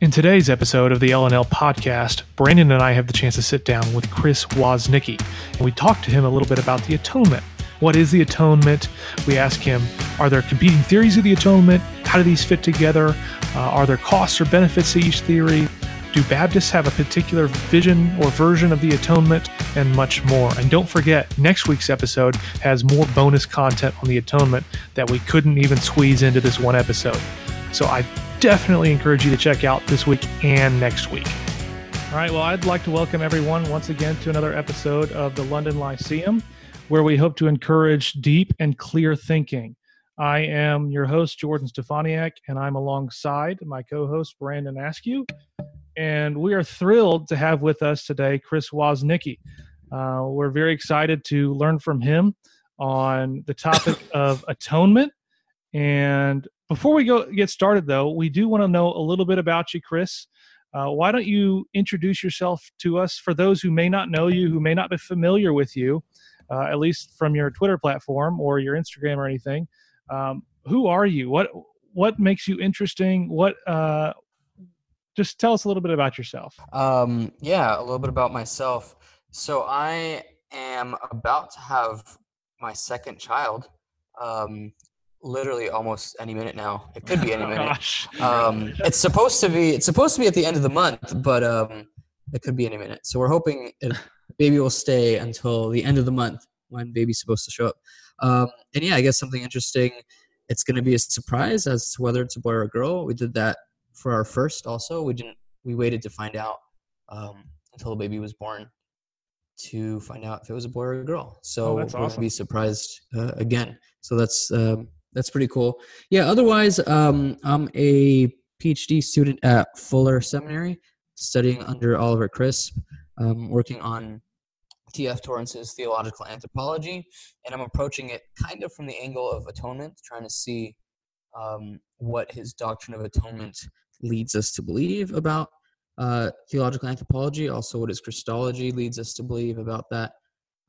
In today's episode of the LNL podcast, Brandon and I have the chance to sit down with Chris Woznicki, and we talk to him a little bit about the atonement. What is the atonement? We ask him, are there competing theories of the atonement? How do these fit together? Uh, are there costs or benefits to each theory? Do Baptists have a particular vision or version of the atonement? And much more. And don't forget, next week's episode has more bonus content on the atonement that we couldn't even squeeze into this one episode. So I definitely encourage you to check out this week and next week. All right, well, I'd like to welcome everyone once again to another episode of the London Lyceum, where we hope to encourage deep and clear thinking. I am your host, Jordan Steffaniak, and I'm alongside my co host, Brandon Askew. And we are thrilled to have with us today Chris Woznicki. Uh, we're very excited to learn from him on the topic of atonement. And before we go get started, though, we do want to know a little bit about you, Chris. Uh, why don't you introduce yourself to us for those who may not know you, who may not be familiar with you, uh, at least from your Twitter platform or your Instagram or anything? Um, who are you? What what makes you interesting? What uh, just tell us a little bit about yourself. Um, yeah, a little bit about myself. So I am about to have my second child. Um, literally almost any minute now. It could be any minute. um, it's supposed to be. It's supposed to be at the end of the month, but um, it could be any minute. So we're hoping it, baby will stay until the end of the month when baby's supposed to show up. Um, and yeah, I guess something interesting. It's going to be a surprise as to whether it's a boy or a girl. We did that for our first. Also, we didn't. We waited to find out um, until the baby was born to find out if it was a boy or a girl. So oh, we'll be surprised uh, again. So that's um, that's pretty cool. Yeah. Otherwise, um, I'm a PhD student at Fuller Seminary, studying under Oliver Crisp, um, working on T.F. Torrance's theological anthropology, and I'm approaching it kind of from the angle of atonement, trying to see um, what his doctrine of atonement leads us to believe about uh, theological anthropology, also what his Christology leads us to believe about that.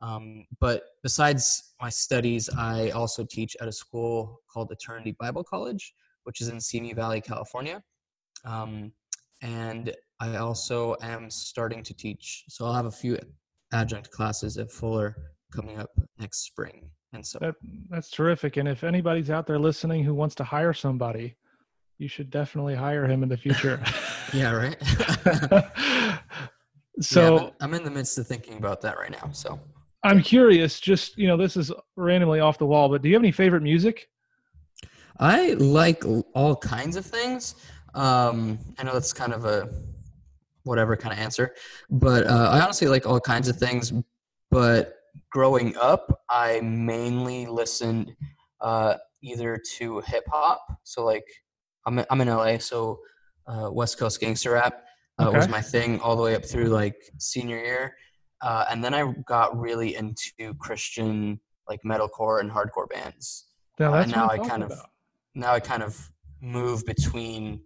Um, but besides my studies, I also teach at a school called Eternity Bible College, which is in Simi Valley, California. Um, and I also am starting to teach. So I'll have a few adjunct classes at Fuller coming up next spring. And so that, that's terrific. And if anybody's out there listening who wants to hire somebody, you should definitely hire him in the future. yeah, right. so yeah, I'm in the midst of thinking about that right now. So I'm curious, just you know, this is randomly off the wall, but do you have any favorite music? I like all kinds of things. Um, I know that's kind of a whatever kind of answer, but uh, I honestly like all kinds of things. But growing up, I mainly listened uh, either to hip hop, so like I'm I'm in LA, so uh, West Coast gangster rap uh, okay. was my thing all the way up through like senior year, uh, and then I got really into Christian like metalcore and hardcore bands. Yeah, that's and now I kind about. of now I kind of move between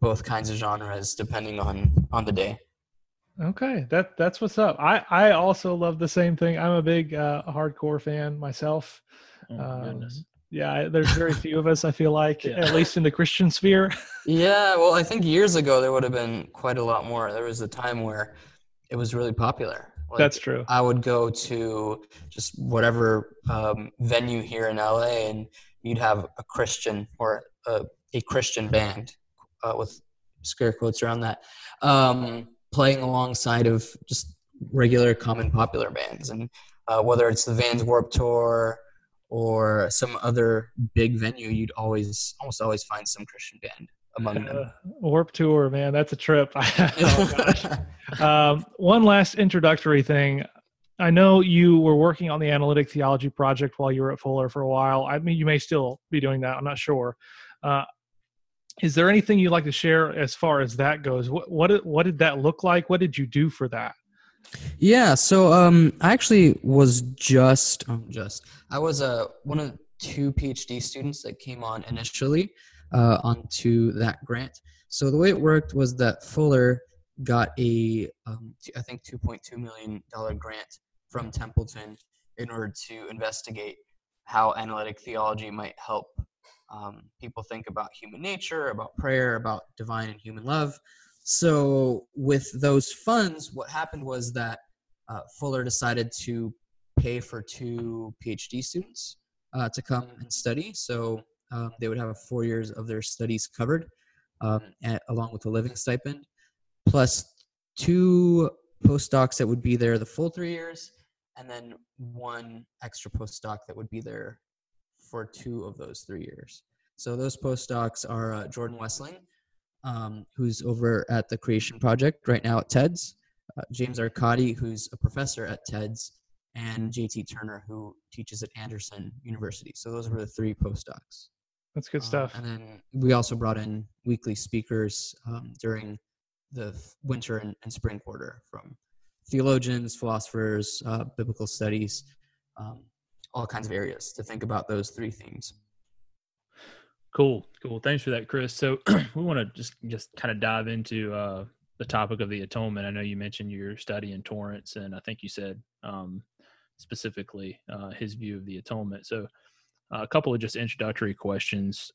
both kinds of genres depending on on the day. Okay, that that's what's up. I I also love the same thing. I'm a big uh, hardcore fan myself. Oh, um, yeah, there's very few of us. I feel like, yeah. at least in the Christian sphere. yeah, well, I think years ago there would have been quite a lot more. There was a time where it was really popular. Like, That's true. I would go to just whatever um, venue here in LA, and you'd have a Christian or a, a Christian band uh, with scare quotes around that um, playing alongside of just regular, common, popular bands, and uh, whether it's the Vans Warped Tour or some other big venue, you'd always almost always find some Christian band among them. Uh, Warped Tour, man, that's a trip. oh, gosh. um, one last introductory thing. I know you were working on the analytic theology project while you were at Fuller for a while. I mean, you may still be doing that. I'm not sure. Uh, is there anything you'd like to share as far as that goes? What what what did that look like? What did you do for that? Yeah, so um, I actually was just oh, just I was uh, one of two PhD students that came on initially uh, onto that grant. So the way it worked was that Fuller got a, um, I think, $2.2 million grant from Templeton in order to investigate how analytic theology might help Um, people think about human nature, about prayer, about divine and human love. So, with those funds, what happened was that uh, Fuller decided to pay for two PhD students uh, to come and study. So, um, they would have four years of their studies covered, um, at, along with a living stipend, plus two postdocs that would be there the full three years, and then one extra postdoc that would be there for two of those three years. So those postdocs are uh, Jordan Wessling, um, who's over at the Creation Project right now at TEDS, uh, James Arcadi, who's a professor at TEDS, and JT Turner, who teaches at Anderson University. So those were the three postdocs. That's good stuff. Um, and then we also brought in weekly speakers um, during the winter and, and, spring quarter from theologians, philosophers, uh, biblical studies, um, all kinds of areas to think about those three themes. Cool, cool. Thanks for that, Chris. So we want to just just kind of dive into uh, the topic of the atonement. I know you mentioned your study in Torrance, and I think you said um, specifically uh, his view of the atonement. So uh, a couple of just introductory questions.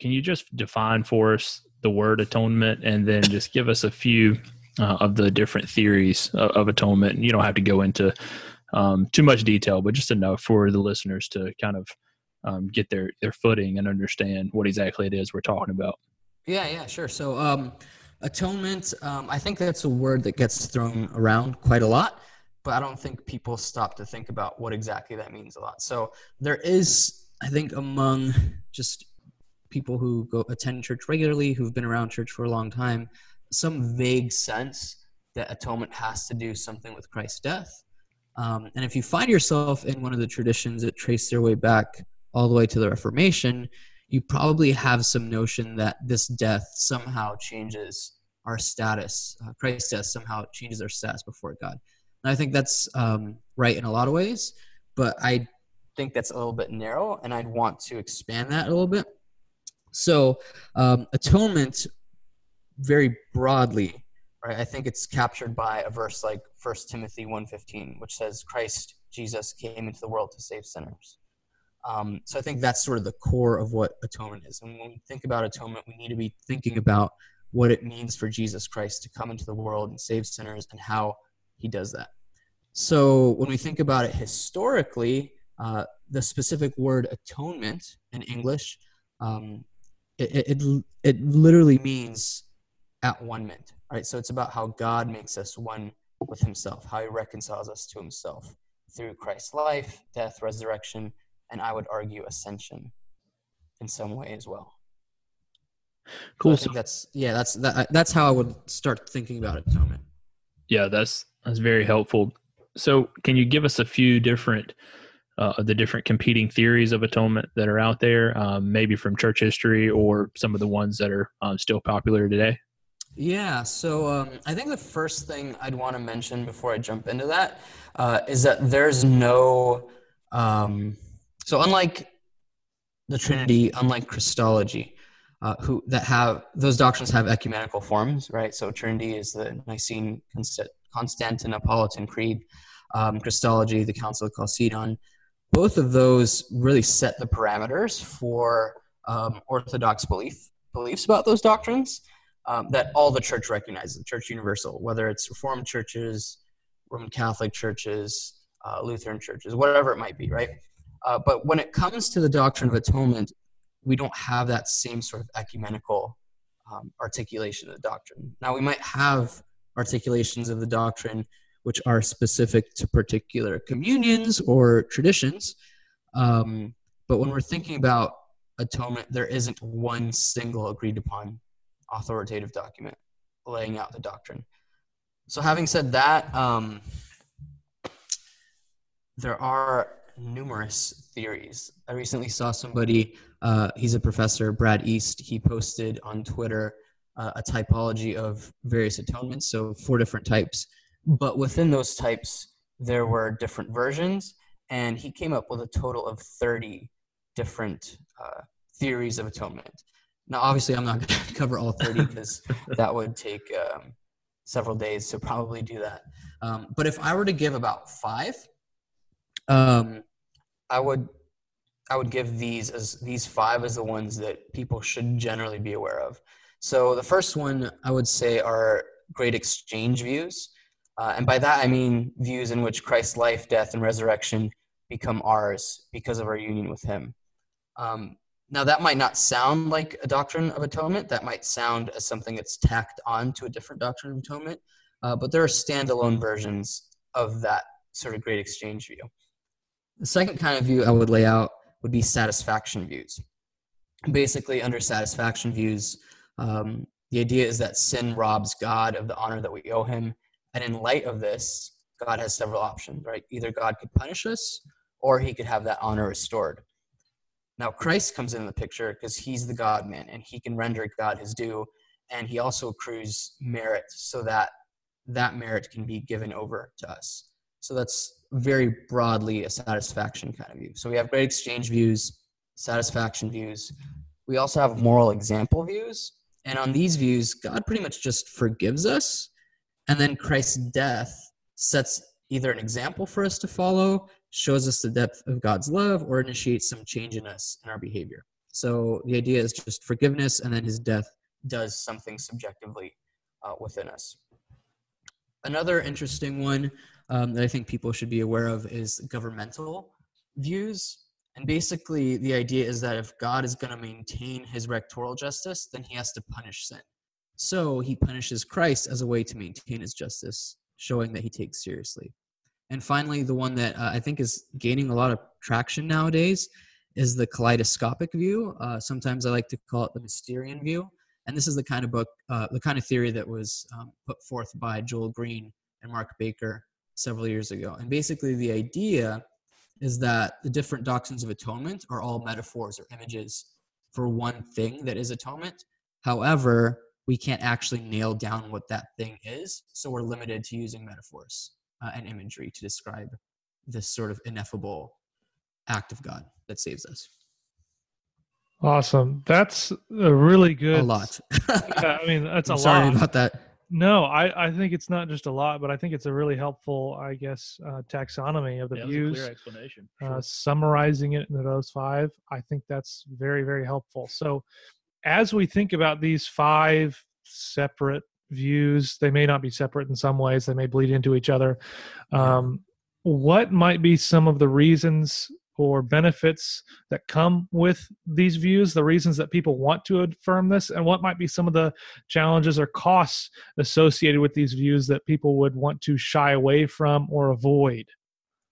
Can you just define for us the word atonement, and then just give us a few uh, of the different theories of, of, atonement? You don't have to go into um, too much detail, but just enough for the listeners to kind of um, get their their footing and understand what exactly it is we're talking about. Yeah, yeah, sure. So um, atonement, um, I think that's a word that gets thrown around quite a lot, but I don't think people stop to think about what exactly that means a lot. So there is, I think, among just people who go attend church regularly, who've been around church for a long time, some vague sense that atonement has to do something with Christ's death. Um, and if you find yourself in one of the traditions that trace their way back all the way to the Reformation, you probably have some notion that this death somehow changes our status. Uh, Christ's death somehow changes our status before God. And I think that's um, right in a lot of ways, but I think that's a little bit narrow, and I'd want to expand that a little bit. So, um, atonement, very broadly, right? I think it's captured by a verse like 1 Timothy 1.15, which says, Christ Jesus came into the world to save sinners. Um, so I think that's sort of the core of what atonement is. And when we think about atonement, we need to be thinking about what it means for Jesus Christ to come into the world and save sinners and how he does that. So when we think about it historically, uh, the specific word atonement in English, um, it, it, it literally means at-one-ment, right? So it's about how God makes us one with himself, how he reconciles us to himself through Christ's life, death, resurrection, and I would argue ascension in some way as well. Cool. So that's yeah, that's that, that's how I would start thinking about. Atonement. Yeah, that's that's very helpful. So, can you give us a few different uh, the different competing theories of atonement that are out there, um, maybe from church history or some of the ones that are um, still popular today? Yeah, so um, I think the first thing I'd want to mention before I jump into that uh, is that there's no um, so unlike the Trinity, unlike Christology, uh, who that have those doctrines have ecumenical forms, right? So Trinity is the Nicene Constantinopolitan Creed, um, Christology, the Council of Chalcedon. Both of those really set the parameters for um, Orthodox belief beliefs about those doctrines um, that all the Church recognizes, the Church Universal, whether it's Reformed churches, Roman Catholic churches, uh, Lutheran churches, whatever it might be, right? Uh, but when it comes to the doctrine of atonement, we don't have that same sort of ecumenical um, articulation of the doctrine. Now, we might have articulations of the doctrine which are specific to particular communions or traditions. Um, but when we're thinking about atonement, there isn't one single agreed upon authoritative document laying out the doctrine. So, having said that, um, there are numerous theories. I recently saw somebody, uh, he's a professor, Brad East. He posted on Twitter uh, a typology of various atonements, so four different types. But within those types, there were different versions, and he came up with a total of 30 different uh, theories of atonement. Now, obviously, I'm not going to cover all 30 because that would take um, several days to probably do that. Um, but if I were to give about five, um, I would I would give these as these five as the ones that people should generally be aware of. So the first one I would say are great exchange views. Uh, and by that I mean views in which Christ's life, death, and resurrection become ours because of our union with Him. Um, now, that might not sound like a doctrine of atonement. That might sound as something that's tacked on to a different doctrine of atonement. Uh, but there are standalone versions of that sort of great exchange view. The second kind of view I would lay out would be satisfaction views. Basically, under satisfaction views, um, the idea is that sin robs God of the honor that we owe him. And in light of this, God has several options, right? Either God could punish us or he could have that honor restored. Now, Christ comes in the picture because he's the God man and he can render God his due. And he also accrues merit so that that merit can be given over to us. So that's very broadly a satisfaction kind of view. So we have great exchange views, satisfaction views. We also have moral example views. And on these views, God pretty much just forgives us. And then Christ's death sets either an example for us to follow shows us the depth of God's love or initiates some change in us in our behavior. So the idea is just forgiveness, and then his death does something subjectively uh, within us. Another interesting one um, that I think people should be aware of is governmental views. And basically, the idea is that if God is going to maintain his rectoral justice, then he has to punish sin. So he punishes Christ as a way to maintain his justice, showing that he takes seriously. And finally, the one that uh, I think is gaining a lot of traction nowadays is the kaleidoscopic view. Uh, sometimes I like to call it the Mysterian view. And this is the kind of book, uh, the kind of theory that was um, put forth by Joel Green and Mark Baker several years ago. And basically, the idea is that the different doctrines of atonement are all metaphors or images for one thing that is atonement. However, we can't actually nail down what that thing is, so we're limited to using metaphors uh, and imagery to describe this sort of ineffable act of God that saves us. Awesome. That's a really good. A lot. yeah, I mean, that's I'm a sorry lot. Sorry about that. No, I, I think it's not just a lot, but I think it's a really helpful, I guess, uh, taxonomy of the Yeah, that was a views. clear explanation. uh, Sure. summarizing it into those five. I think that's very, very helpful. So, as we think about these five separate views, they may not be separate in some ways, they may bleed into each other. Um, what might be some of the reasons or benefits that come with these views, the reasons that people want to affirm this, and what might be some of the challenges or costs associated with these views that people would want to shy away from or avoid?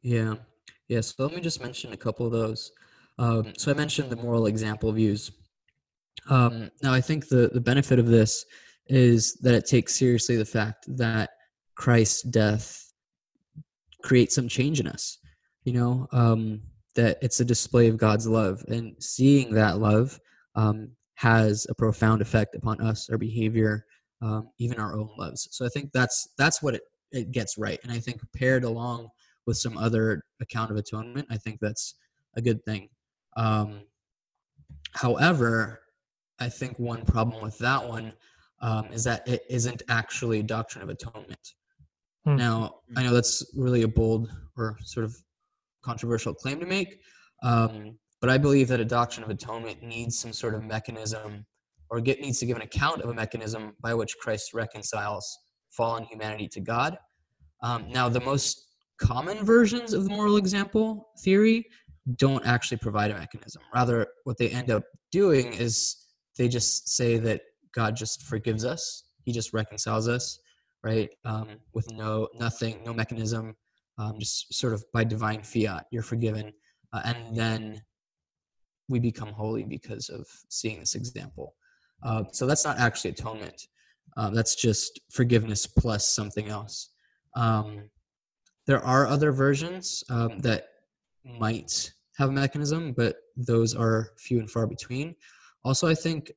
Yeah. Yeah. So let me just mention a couple of those. Um, so I mentioned the moral example views. Um, now, I think the, the benefit of this is that it takes seriously the fact that Christ's death creates some change in us. You know, um, that it's a display of God's love, and seeing that love um, has a profound effect upon us, our behavior, um, even our own loves. So I think that's that's what it, it gets right, and I think paired along with some other account of atonement, I think that's a good thing. Um, however, I think one problem with that one um, is that it isn't actually a doctrine of atonement. Hmm. Now, I know that's really a bold or sort of controversial claim to make, um, but I believe that a doctrine of atonement needs some sort of mechanism or get, needs to give an account of a mechanism by which Christ reconciles fallen humanity to God. Um, now, the most common versions of the moral example theory don't actually provide a mechanism. Rather, what they end up doing is they just say that God just forgives us. He just reconciles us, right? Um, with no nothing, no mechanism, um, just sort of by divine fiat, you're forgiven, uh, and then we become holy because of seeing this example. Uh, so that's not actually atonement. Uh, that's just forgiveness plus something else. Um, there are other versions um, that might have a mechanism, but those are few and far between. Also, I think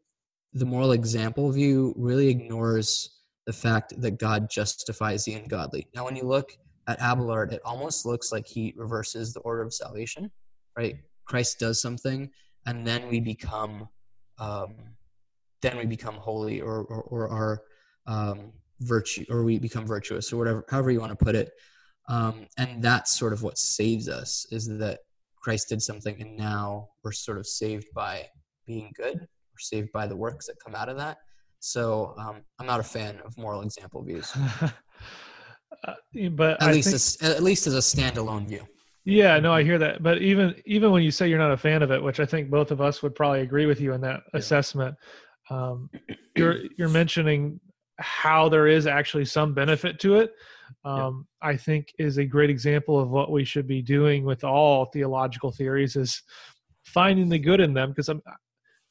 the moral example view really ignores the fact that God justifies the ungodly. Now, when you look at Abelard, it almost looks like he reverses the order of salvation, right? Christ does something, and then we become, um, then we become holy, or or, or are um, virtue, or we become virtuous, or whatever, however you want to put it. Um, and that's sort of what saves us is that Christ did something and now we're sort of saved by being good. We're saved by the works that come out of that. So um, I'm not a fan of moral example views. uh, but at I least think, as, at least as a standalone view. Yeah, no, I hear that. But even even when you say you're not a fan of it, which I think both of us would probably agree with you in that yeah. assessment, um, you're you're mentioning how there is actually some benefit to it. Um, yeah. I think is a great example of what we should be doing with all theological theories is finding the good in them because I'm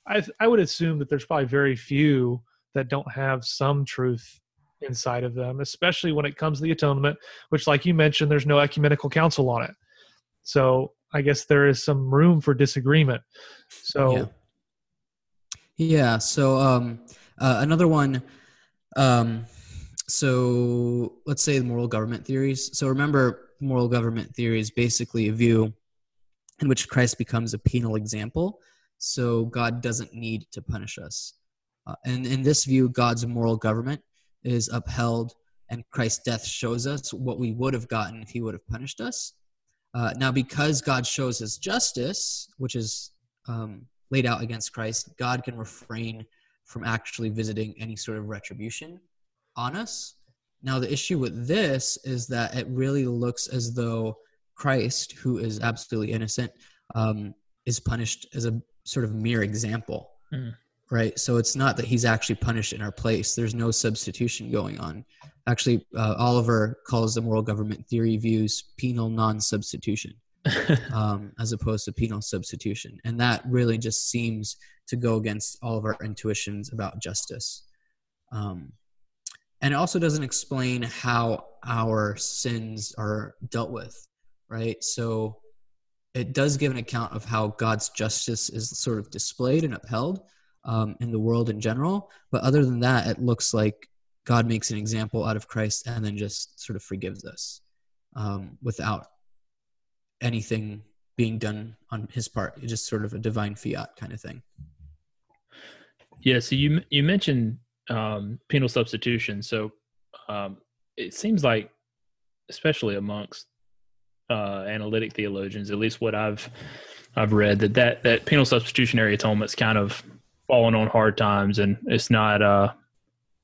I I would assume that there's probably very few that don't have some truth inside of them, especially when it comes to the atonement, which, like you mentioned, there's no ecumenical council on it. So I guess there is some room for disagreement. So, yeah. yeah so um, uh, another one. Um, so let's say the moral government theories. So remember, moral government theory is basically a view in which Christ becomes a penal example. So God doesn't need to punish us. Uh, and in this view, God's moral government is upheld, and Christ's death shows us what we would have gotten if he would have punished us. Uh, now, because God shows his justice, which is um, laid out against Christ, God can refrain from actually visiting any sort of retribution on us. Now, the issue with this is that it really looks as though Christ, who is absolutely innocent, um, is punished as a sort of mere example. Mm right? So it's not that he's actually punished in our place. There's no substitution going on. Actually, uh, Oliver calls the moral government theory views penal non-substitution, um, as opposed to penal substitution, and that really just seems to go against all of our intuitions about justice. Um, and it also doesn't explain how our sins are dealt with, right? So it does give an account of how God's justice is sort of displayed and upheld, um, in the world in general. But other than that, it looks like God makes an example out of Christ and then just sort of forgives us um, without anything being done on his part. It's just sort of a divine fiat kind of thing. Yeah. So you you mentioned um, penal substitution. So um, it seems like, especially amongst uh, analytic theologians, at least what I've I've read that that that penal substitutionary atonement's kind of fallen on hard times, and it's not uh,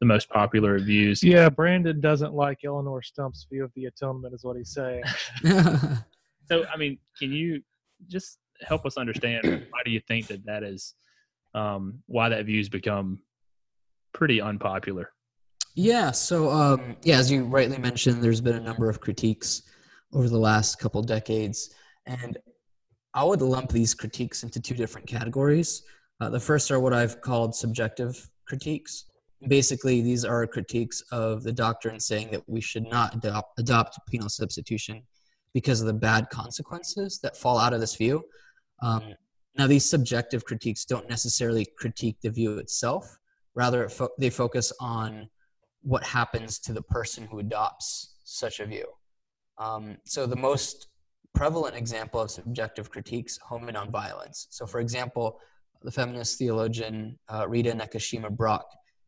the most popular views. Yeah, Brandon doesn't like Eleonore Stump's view of the atonement, is what he's saying. so, I mean, can you just help us understand why do you think that that is? Um, why that view's become pretty unpopular? Yeah. So, um, yeah, as you rightly mentioned, there's been a number of critiques over the last couple decades, and I would lump these critiques into two different categories. Uh, the first are what I've called subjective critiques. Basically, these are critiques of the doctrine saying that we should not adopt, adopt penal substitution because of the bad consequences that fall out of this view. Um, now, these subjective critiques don't necessarily critique the view itself, rather, fo- they focus on what happens to the person who adopts such a view. Um, so, the most prevalent example of subjective critiques home in on violence. So, for example, the feminist theologian uh, Rita Nakashima Brock,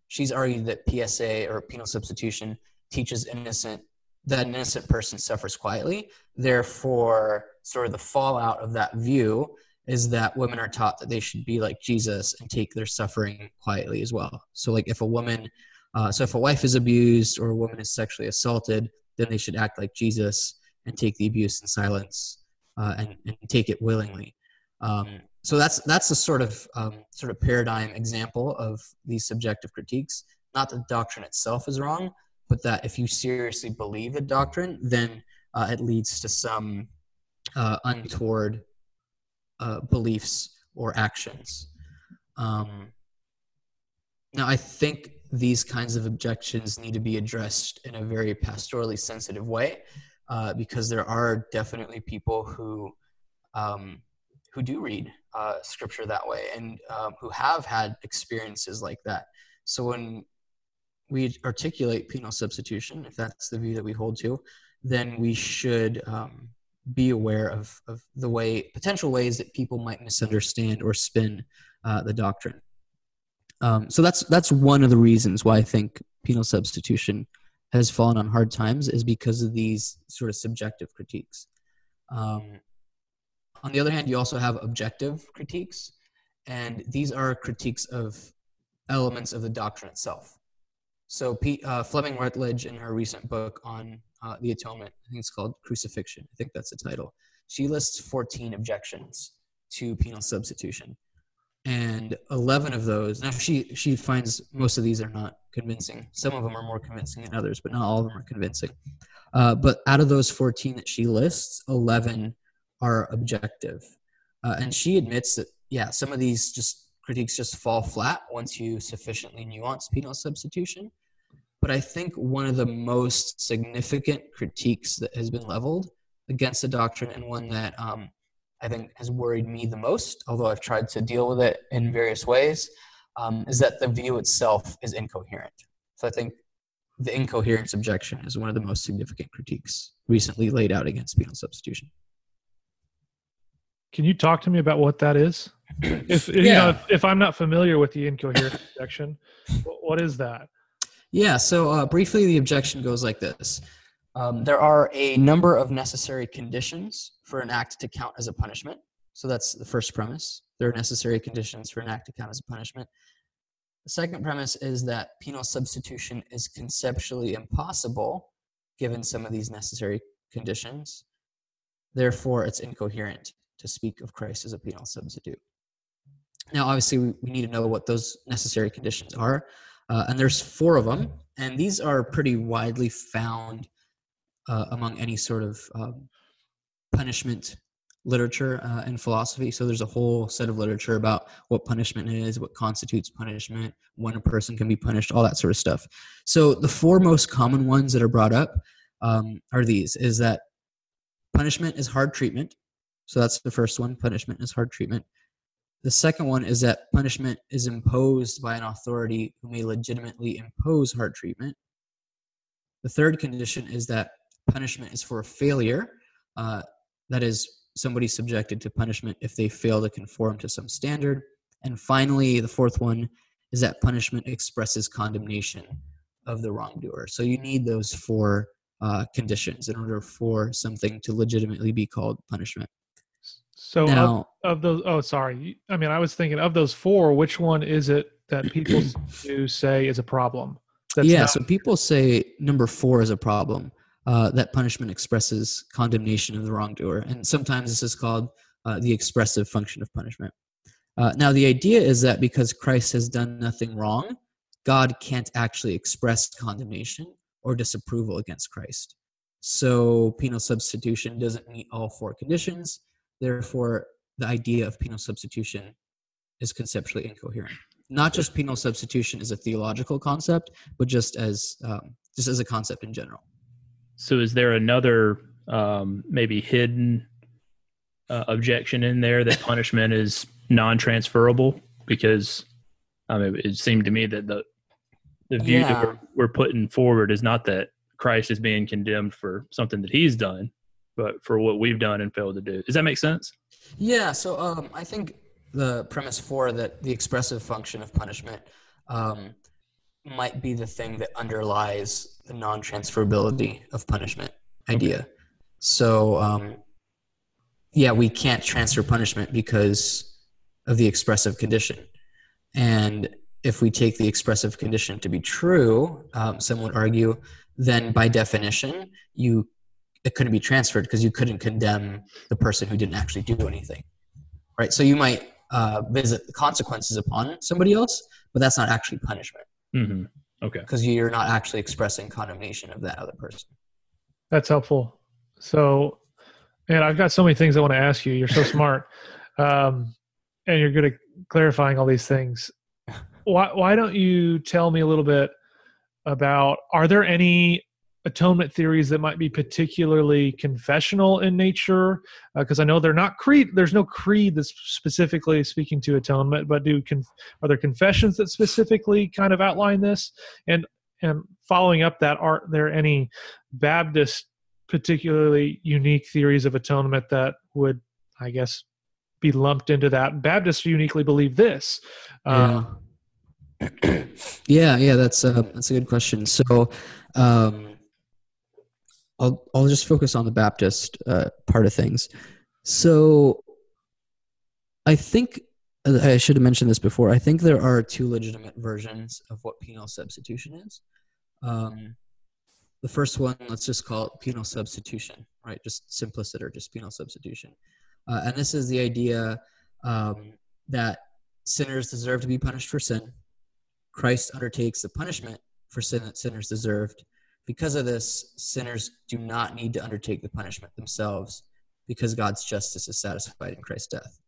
she's argued that PSA or penal substitution teaches innocent that an innocent person suffers quietly. Therefore, sort of the fallout of that view is that women are taught that they should be like Jesus and take their suffering quietly as well. So, like if a woman, uh, so if a wife is abused or a woman is sexually assaulted, then they should act like Jesus and take the abuse in silence uh, and, and take it willingly. Um, so that's that's a sort of um, sort of paradigm example of these subjective critiques. Not that the doctrine itself is wrong, but that if you seriously believe the doctrine, then uh, it leads to some uh, untoward uh, beliefs or actions. Um, now, I think these kinds of objections need to be addressed in a very pastorally sensitive way, uh, because there are definitely people who um, who do read uh, scripture that way and um, who have had experiences like that. So when we articulate penal substitution, if that's the view that we hold to, then we should um, be aware of, of the way potential ways that people might misunderstand or spin uh, the doctrine. Um, so that's that's one of the reasons why I think penal substitution has fallen on hard times is because of these sort of subjective critiques. Um, on the other hand, you also have objective critiques, and these are critiques of elements of the doctrine itself. So Pete, uh, Fleming Rutledge, in her recent book on uh, the atonement, I think it's called Crucifixion. I think that's the title. She lists 14 objections to penal substitution, and 11 of those. Now she she finds most of these are not convincing. Some of them are more convincing than others, but not all of them are convincing. Uh, but out of those 14 that she lists, 11 are objective. Uh, and she admits that, yeah, some of these just critiques just fall flat once you sufficiently nuance penal substitution. But I think one of the most significant critiques that has been leveled against the doctrine, and one that um, I think has worried me the most, although I've tried to deal with it in various ways, um, is that the view itself is incoherent. So I think the incoherence objection is one of the most significant critiques recently laid out against penal substitution. Can you talk to me about what that is? If yeah. you know, if, if, I'm not familiar with the incoherent objection, what is that? Yeah. So uh, briefly, the objection goes like this: um, There are a number of necessary conditions for an act to count as a punishment. So that's the first premise. There are necessary conditions for an act to count as a punishment. The second premise is that penal substitution is conceptually impossible given some of these necessary conditions. Therefore, it's incoherent to speak of Christ as a penal substitute. Now, obviously, we, we need to know what those necessary conditions are. Uh, and there's four of them, and these are pretty widely found uh, among any sort of um, punishment literature uh, and philosophy. So there's a whole set of literature about what punishment is, what constitutes punishment, when a person can be punished, all that sort of stuff. So the four most common ones that are brought up um, are these: is that punishment is hard treatment. So that's the first one. Punishment is hard treatment. The second one is that punishment is imposed by an authority who may legitimately impose hard treatment. The third condition is that punishment is for a failure. Uh, that is, somebody subjected to punishment if they fail to conform to some standard. And finally, the fourth one is that punishment expresses condemnation of the wrongdoer. So you need those four uh, conditions in order for something to legitimately be called punishment. So now, of, of, those, oh, sorry. I mean, I was thinking of those four, which one is it that people do say is a problem? yeah, not- so people say number four is a problem. Uh, that punishment expresses condemnation of the wrongdoer, and sometimes this is called uh, the expressive function of punishment. Uh, now, the idea is that because Christ has done nothing wrong, God can't actually express condemnation or disapproval against Christ. So, penal substitution doesn't meet all four conditions Therefore, the idea of penal substitution is conceptually incoherent. Not just penal substitution is a theological concept, but just as um, just as a concept in general. So, is there another um, maybe hidden uh, objection in there that punishment is non-transferable? Because I mean, it seemed to me that the the view yeah. that we're, we're putting forward is not that Christ is being condemned for something that he's done, but for what we've done and failed to do. Does that make sense? Yeah. So um, I think the premise for that the expressive function of punishment um, might be the thing that underlies the non-transferability of punishment idea. Okay. So um, yeah, we can't transfer punishment because of the expressive condition, and if we take the expressive condition to be true, um, some would argue, then by definition, you it couldn't be transferred because you couldn't condemn the person who didn't actually do anything right so you might uh, visit the consequences upon somebody else but that's not actually punishment mm-hmm. Okay. Because you're not actually expressing condemnation of that other person. That's helpful. So and i've got so many things i want to ask you. You're so smart. Um, and you're good at clarifying all these things. Why, why don't you tell me a little bit about are there any atonement theories that might be particularly confessional in nature because uh, i know they're not creed there's no creed that's specifically speaking to atonement but do are there confessions that specifically kind of outline this? And and following up that are there any baptist particularly unique theories of atonement that would i guess be lumped into that? Baptists uniquely believe this. Yeah. Uh, yeah yeah that's a that's a good question. So um I'll I'll just focus on the Baptist uh, part of things. So I think uh, I should have mentioned this before. I think there are two legitimate versions of what penal substitution is. Um, the first one, let's just call it penal substitution, right? Just simpliciter, just penal substitution. Uh, and this is the idea um, that sinners deserve to be punished for sin. Christ undertakes the punishment for sin that sinners deserved. Because of this, sinners do not need to undertake the punishment themselves because God's justice is satisfied in Christ's death.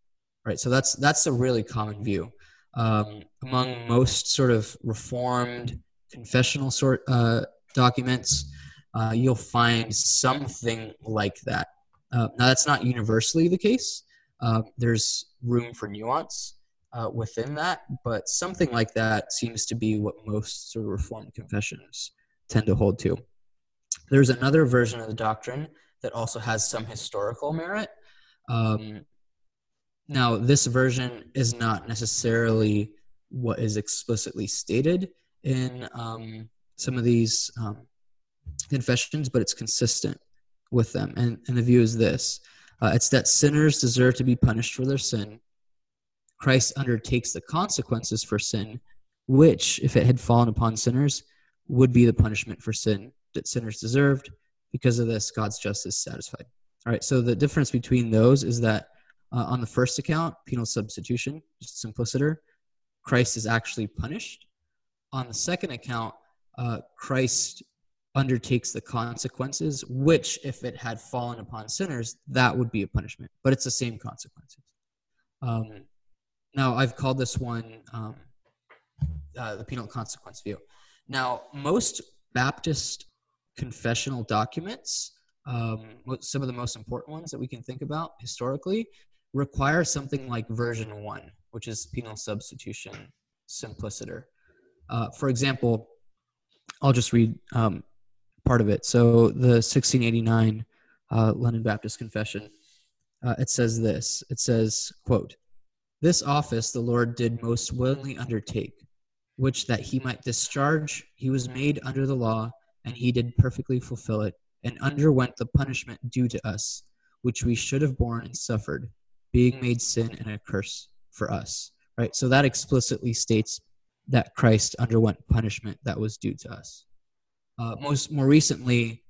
Right. So that's that's a really common view um, among most sort of reformed confessional sort uh, documents. Uh, you'll find something like that. Uh, now that's not universally the case. Uh, there's room for nuance uh, within that, but something like that seems to be what most sort of reformed confessions tend to hold to. There's another version of the doctrine that also has some historical merit. Um, now, this version is not necessarily what is explicitly stated in um, some of these um, confessions, but it's consistent with them. And, and the view is this uh, it's that sinners deserve to be punished for their sin. Christ undertakes the consequences for sin, which, if it had fallen upon sinners, would be the punishment for sin that sinners deserved. Because of this, God's justice satisfied. All right, so the difference between those is that uh, on the first account, penal substitution, just simpliciter, Christ is actually punished. On the second account, uh, Christ undertakes the consequences, which, if it had fallen upon sinners, that would be a punishment. But it's the same consequences. Um, now, I've called this one um, uh, the penal consequence view. Now, most Baptist confessional documents, um, some of the most important ones that we can think about historically, require something like version one, which is penal substitution simpliciter. Uh, for example, I'll just read um, part of it. So the 1689 uh, London Baptist Confession, uh, it says this. It says, "quote This office the Lord did most willingly undertake, which that he might discharge, he was made under the law, and he did perfectly fulfill it, and underwent the punishment due to us, which we should have borne and suffered, being made sin and a curse for us." Right. So that explicitly states that Christ underwent punishment that was due to us. Uh, most more recently,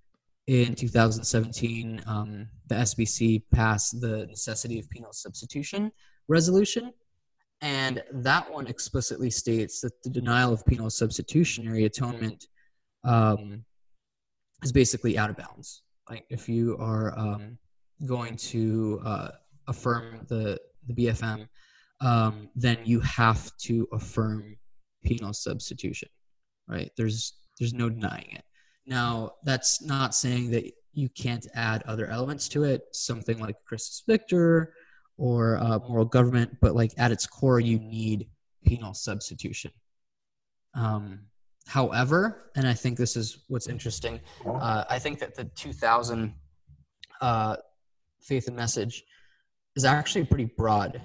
in 2017, um, the SBC passed the necessity of penal substitution resolution, and that one explicitly states that the denial of penal substitutionary atonement um, is basically out of bounds. Like if you are um, going to uh, affirm the the BFM, um, then you have to affirm penal substitution, right? There's there's no denying it. Now, that's not saying that you can't add other elements to it, something like Christus Victor or uh, moral government, but like at its core, you need penal substitution. Um, however, and I think this is what's interesting, uh, I think that the 2000 uh, faith and message is actually pretty broad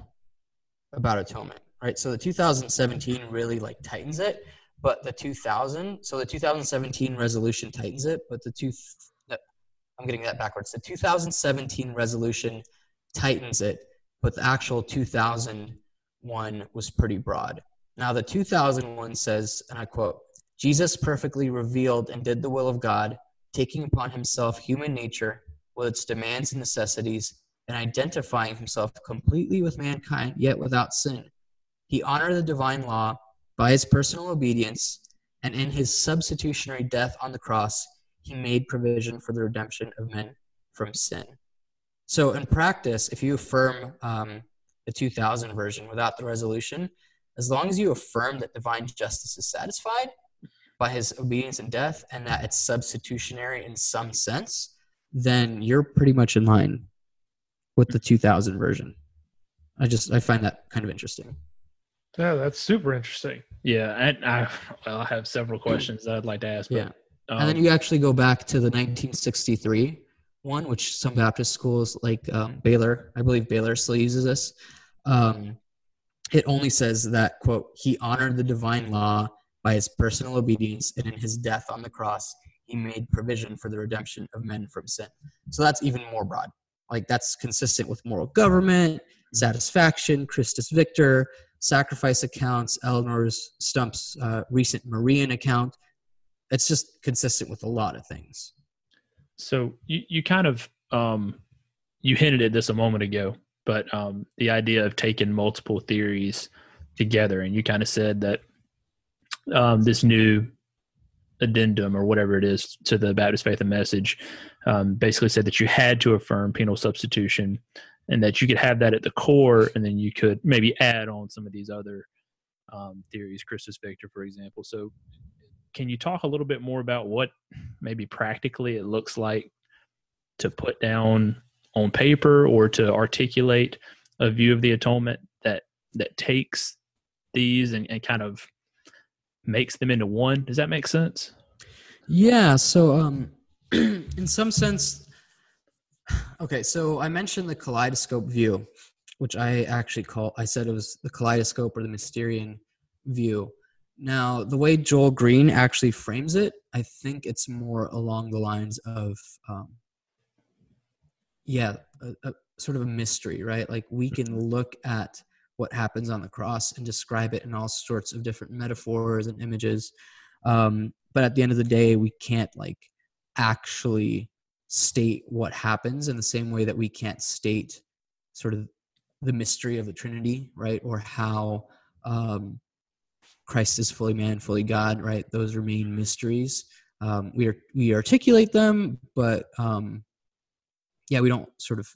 about atonement right? So the 2017 really like tightens it, but the 2000, so the 2017 resolution tightens it, but the two, I'm getting that backwards. The 2017 resolution tightens it, but the actual 2001 was pretty broad. Now the 2001 says, and I quote, Jesus perfectly revealed and did the will of God, taking upon himself human nature with its demands and necessities, and identifying himself completely with mankind, yet without sin he honored the divine law by his personal obedience, and in his substitutionary death on the cross, he made provision for the redemption of men from sin. So, in practice, if you affirm um, the 2000 version without the resolution, as long as you affirm that divine justice is satisfied by his obedience and death and that it's substitutionary in some sense, then you're pretty much in line with the 2000 version. I just I find that kind of interesting. Yeah, that's super interesting. Yeah, and I well, I have several questions that I'd like to ask. But, yeah, um, and then you actually go back to the 1963 one, which some Baptist schools like um, Baylor, I believe Baylor still uses this. Um, it only says that quote He honored the divine law by his personal obedience, and in his death on the cross, he made provision for the redemption of men from sin. So that's even more broad. Like that's consistent with moral government, satisfaction, Christus Victor, sacrifice accounts, Eleonore's Stump's uh, recent Marian account. It's just consistent with a lot of things. So you, you kind of um, you hinted at this a moment ago, but um, the idea of taking multiple theories together, and you kind of said that um, this new addendum or whatever it is to the Baptist Faith and Message um, basically said that you had to affirm penal substitution and that you could have that at the core and then you could maybe add on some of these other um, theories, Christus Victor, for example. So, can you talk a little bit more about what maybe practically it looks like to put down on paper or to articulate a view of the atonement that that takes these and, and kind of makes them into one. Does that make sense? Yeah. So, um, in some sense, okay. So I mentioned the kaleidoscope view, which I actually call. I said it was the kaleidoscope or the Mysterian view. Now, the way Joel Green actually frames it, I think it's more along the lines of, um, yeah, a, a sort of a mystery, right? Like we can look at what happens on the cross and describe it in all sorts of different metaphors and images. Um, but at the end of the day we can't like actually state what happens in the same way that we can't state sort of the mystery of the trinity right? Or how um, christ is fully man fully god right? Those remain mysteries. Um, we are we articulate them but um, yeah we don't sort of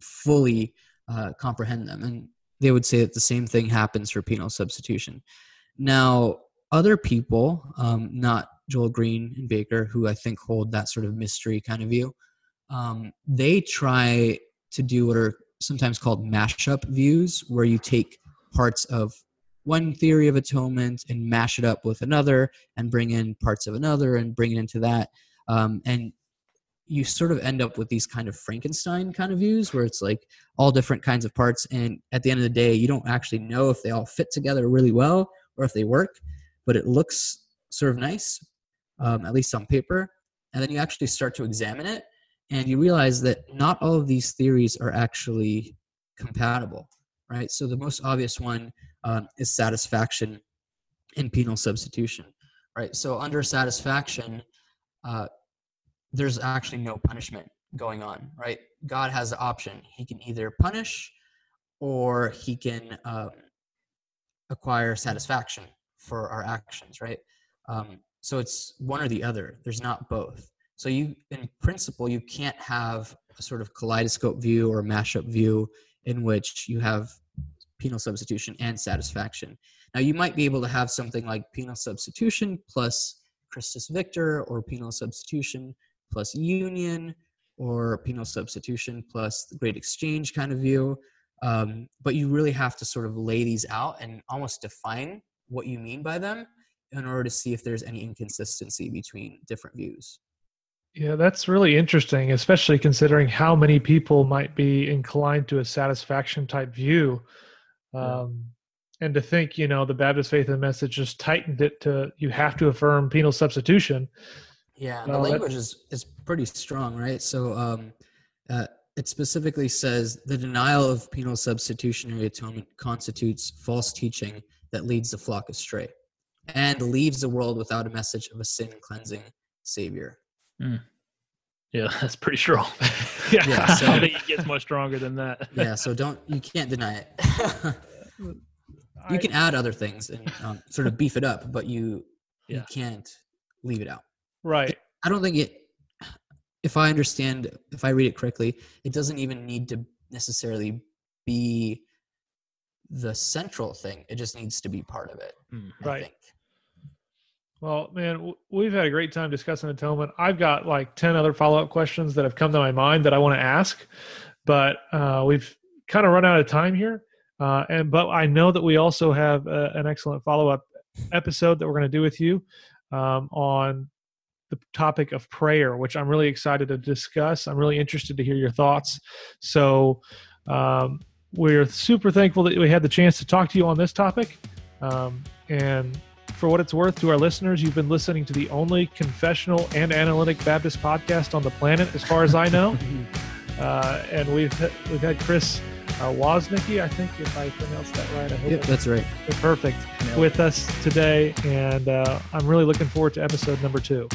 fully uh, comprehend them. And they would say that the same thing happens for penal substitution. Now, other people, um, not Joel Green and Baker, who I think hold that sort of mystery kind of view, um, they try to do what are sometimes called mashup views, where you take parts of one theory of atonement and mash it up with another and bring in parts of another and bring it into that. Um, and you sort of end up with these kind of Frankenstein kind of views where it's like all different kinds of parts. And at the end of the day, you don't actually know if they all fit together really well or if they work, but it looks sort of nice, um, at least on paper. And then you actually start to examine it and you realize that not all of these theories are actually compatible, right? So the most obvious one um, is satisfaction in penal substitution, right? So under satisfaction, uh, there's actually no punishment going on, right? God has the option. He can either punish or he can um, acquire satisfaction for our actions, right? Um, so it's one or the other. There's not both. So you, in principle, you can't have a sort of kaleidoscope view or mashup view in which you have penal substitution and satisfaction. Now you might be able to have something like penal substitution plus Christus Victor or penal substitution plus union or penal substitution plus the great exchange kind of view. Um, but you really have to sort of lay these out and almost define what you mean by them in order to see if there's any inconsistency between different views. Yeah, that's really interesting, especially considering how many people might be inclined to a satisfaction type view. Um, and to think, you know, the Baptist Faith and Message just tightened it to you have to affirm penal substitution. Yeah, the language is is pretty strong, right? So um, uh, it specifically says the denial of penal substitutionary atonement constitutes false teaching that leads the flock astray and leaves the world without a message of a sin cleansing savior. Mm. Yeah, that's pretty strong. yeah, yeah so, I think it gets much stronger than that. yeah, so don't you can't deny it. you can add other things and um, sort of beef it up, but you yeah. you can't leave it out. Right. I don't think it. If I understand, if I read it correctly, it doesn't even need to necessarily be the central thing. It just needs to be part of it. Mm, right. Think. Well, man, we've had a great time discussing atonement. I've got like 10 other follow up questions that have come to my mind that I want to ask, but uh, we've kind of run out of time here. Uh, and but I know that we also have a, an excellent follow up episode that we're going to do with you um, on the topic of prayer, which I'm really excited to discuss. I'm really interested to hear your thoughts. So, um, we're super thankful that we had the chance to talk to you on this topic. Um, and for what it's worth to our listeners, you've been listening to the only confessional and analytic Baptist podcast on the planet, as far as I know. uh, and we've we've had Chris uh, Woznicki, I think if I pronounced that right. I hope Yep, that's right. perfect Nailed it. with us today, and uh, I'm really looking forward to episode number two.